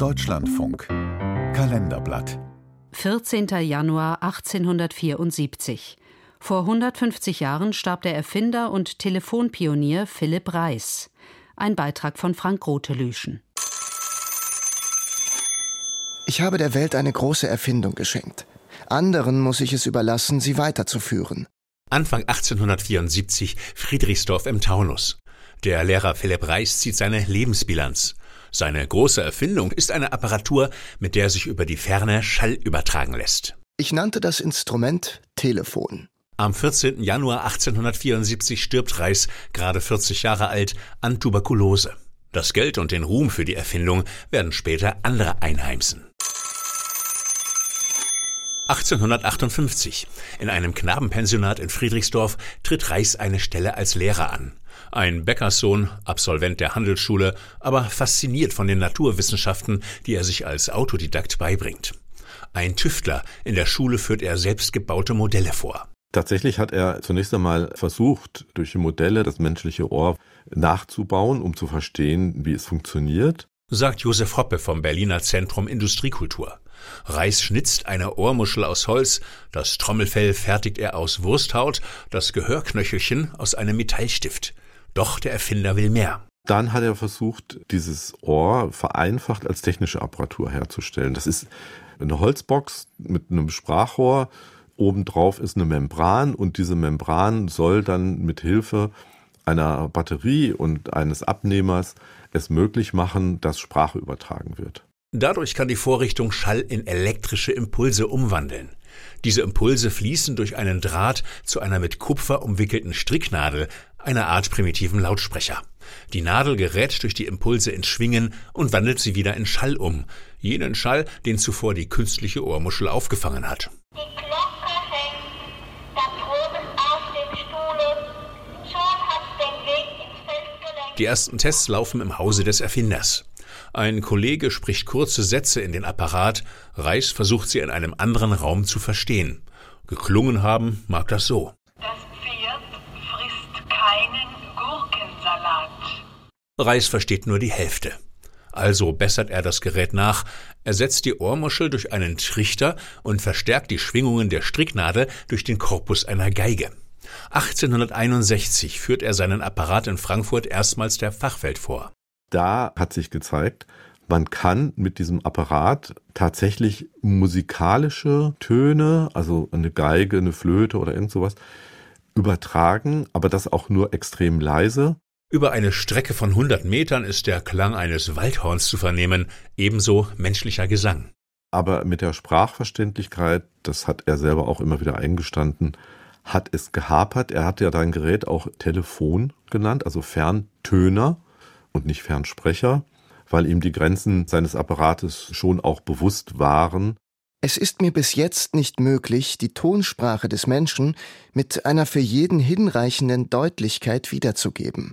Deutschlandfunk Kalenderblatt 14. Januar 1874. Vor 150 Jahren starb der Erfinder und Telefonpionier Philipp Reis. Ein Beitrag von Frank Rotelüschen. Ich habe der Welt eine große Erfindung geschenkt. Anderen muss ich es überlassen, sie weiterzuführen. Anfang 1874 Friedrichsdorf im Taunus. Der Lehrer Philipp Reis zieht seine Lebensbilanz. Seine große Erfindung ist eine Apparatur, mit der sich über die Ferne Schall übertragen lässt. Ich nannte das Instrument Telefon. Am 14. Januar 1874 stirbt Reis, gerade 40 Jahre alt, an Tuberkulose. Das Geld und den Ruhm für die Erfindung werden später andere einheimsen. 1858. In einem Knabenpensionat in Friedrichsdorf tritt Reis eine Stelle als Lehrer an. Ein Bäckerssohn, Absolvent der Handelsschule, aber fasziniert von den Naturwissenschaften, die er sich als Autodidakt beibringt. Ein Tüftler, in der Schule führt er selbstgebaute Modelle vor. Tatsächlich hat er zunächst einmal versucht, durch Modelle das menschliche Ohr nachzubauen, um zu verstehen, wie es funktioniert. Sagt Josef Hoppe vom Berliner Zentrum Industriekultur. Reis schnitzt eine Ohrmuschel aus Holz, das Trommelfell fertigt er aus Wursthaut, das Gehörknöchelchen aus einem Metallstift. Doch der Erfinder will mehr. Dann hat er versucht, dieses Ohr vereinfacht als technische Apparatur herzustellen. Das ist eine Holzbox mit einem Sprachrohr. Obendrauf ist eine Membran und diese Membran soll dann mit Hilfe einer Batterie und eines Abnehmers es möglich machen, dass Sprache übertragen wird. Dadurch kann die Vorrichtung Schall in elektrische Impulse umwandeln. Diese Impulse fließen durch einen Draht zu einer mit Kupfer umwickelten Stricknadel, einer Art primitiven Lautsprecher. Die Nadel gerät durch die Impulse in Schwingen und wandelt sie wieder in Schall um, jenen Schall, den zuvor die künstliche Ohrmuschel aufgefangen hat. Die ersten Tests laufen im Hause des Erfinders. Ein Kollege spricht kurze Sätze in den Apparat, Reis versucht sie in einem anderen Raum zu verstehen. Geklungen haben mag das so. Reis versteht nur die Hälfte. Also bessert er das Gerät nach, ersetzt die Ohrmuschel durch einen Trichter und verstärkt die Schwingungen der Stricknadel durch den Korpus einer Geige. 1861 führt er seinen Apparat in Frankfurt erstmals der Fachwelt vor da hat sich gezeigt, man kann mit diesem Apparat tatsächlich musikalische Töne, also eine Geige, eine Flöte oder irgend sowas, übertragen, aber das auch nur extrem leise. Über eine Strecke von 100 Metern ist der Klang eines Waldhorns zu vernehmen, ebenso menschlicher Gesang. Aber mit der Sprachverständlichkeit, das hat er selber auch immer wieder eingestanden, hat es gehapert. Er hat ja sein Gerät auch Telefon genannt, also Ferntöner und nicht Fernsprecher, weil ihm die Grenzen seines Apparates schon auch bewusst waren. Es ist mir bis jetzt nicht möglich, die Tonsprache des Menschen mit einer für jeden hinreichenden Deutlichkeit wiederzugeben.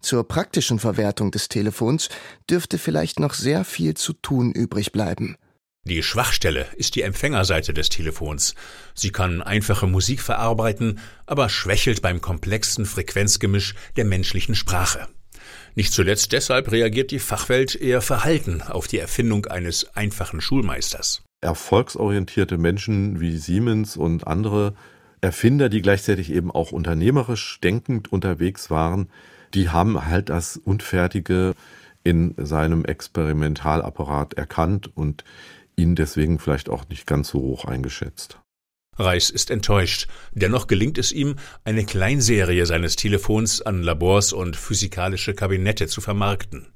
Zur praktischen Verwertung des Telefons dürfte vielleicht noch sehr viel zu tun übrig bleiben. Die Schwachstelle ist die Empfängerseite des Telefons. Sie kann einfache Musik verarbeiten, aber schwächelt beim komplexen Frequenzgemisch der menschlichen Sprache. Nicht zuletzt deshalb reagiert die Fachwelt eher verhalten auf die Erfindung eines einfachen Schulmeisters. Erfolgsorientierte Menschen wie Siemens und andere Erfinder, die gleichzeitig eben auch unternehmerisch denkend unterwegs waren, die haben halt das Unfertige in seinem Experimentalapparat erkannt und ihn deswegen vielleicht auch nicht ganz so hoch eingeschätzt. Reis ist enttäuscht. Dennoch gelingt es ihm, eine Kleinserie seines Telefons an Labors und physikalische Kabinette zu vermarkten.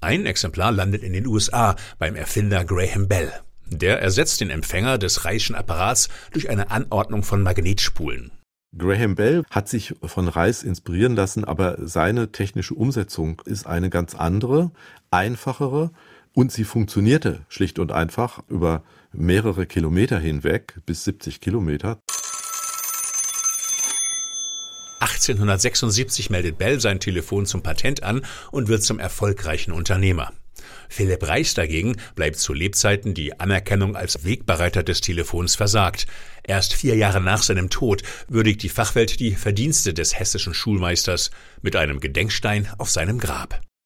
Ein Exemplar landet in den USA beim Erfinder Graham Bell. Der ersetzt den Empfänger des Reichschen Apparats durch eine Anordnung von Magnetspulen. Graham Bell hat sich von Reis inspirieren lassen, aber seine technische Umsetzung ist eine ganz andere, einfachere und sie funktionierte schlicht und einfach über mehrere Kilometer hinweg, bis 70 Kilometer. 1876 meldet Bell sein Telefon zum Patent an und wird zum erfolgreichen Unternehmer. Philipp Reis dagegen bleibt zu Lebzeiten die Anerkennung als Wegbereiter des Telefons versagt. Erst vier Jahre nach seinem Tod würdigt die Fachwelt die Verdienste des hessischen Schulmeisters mit einem Gedenkstein auf seinem Grab.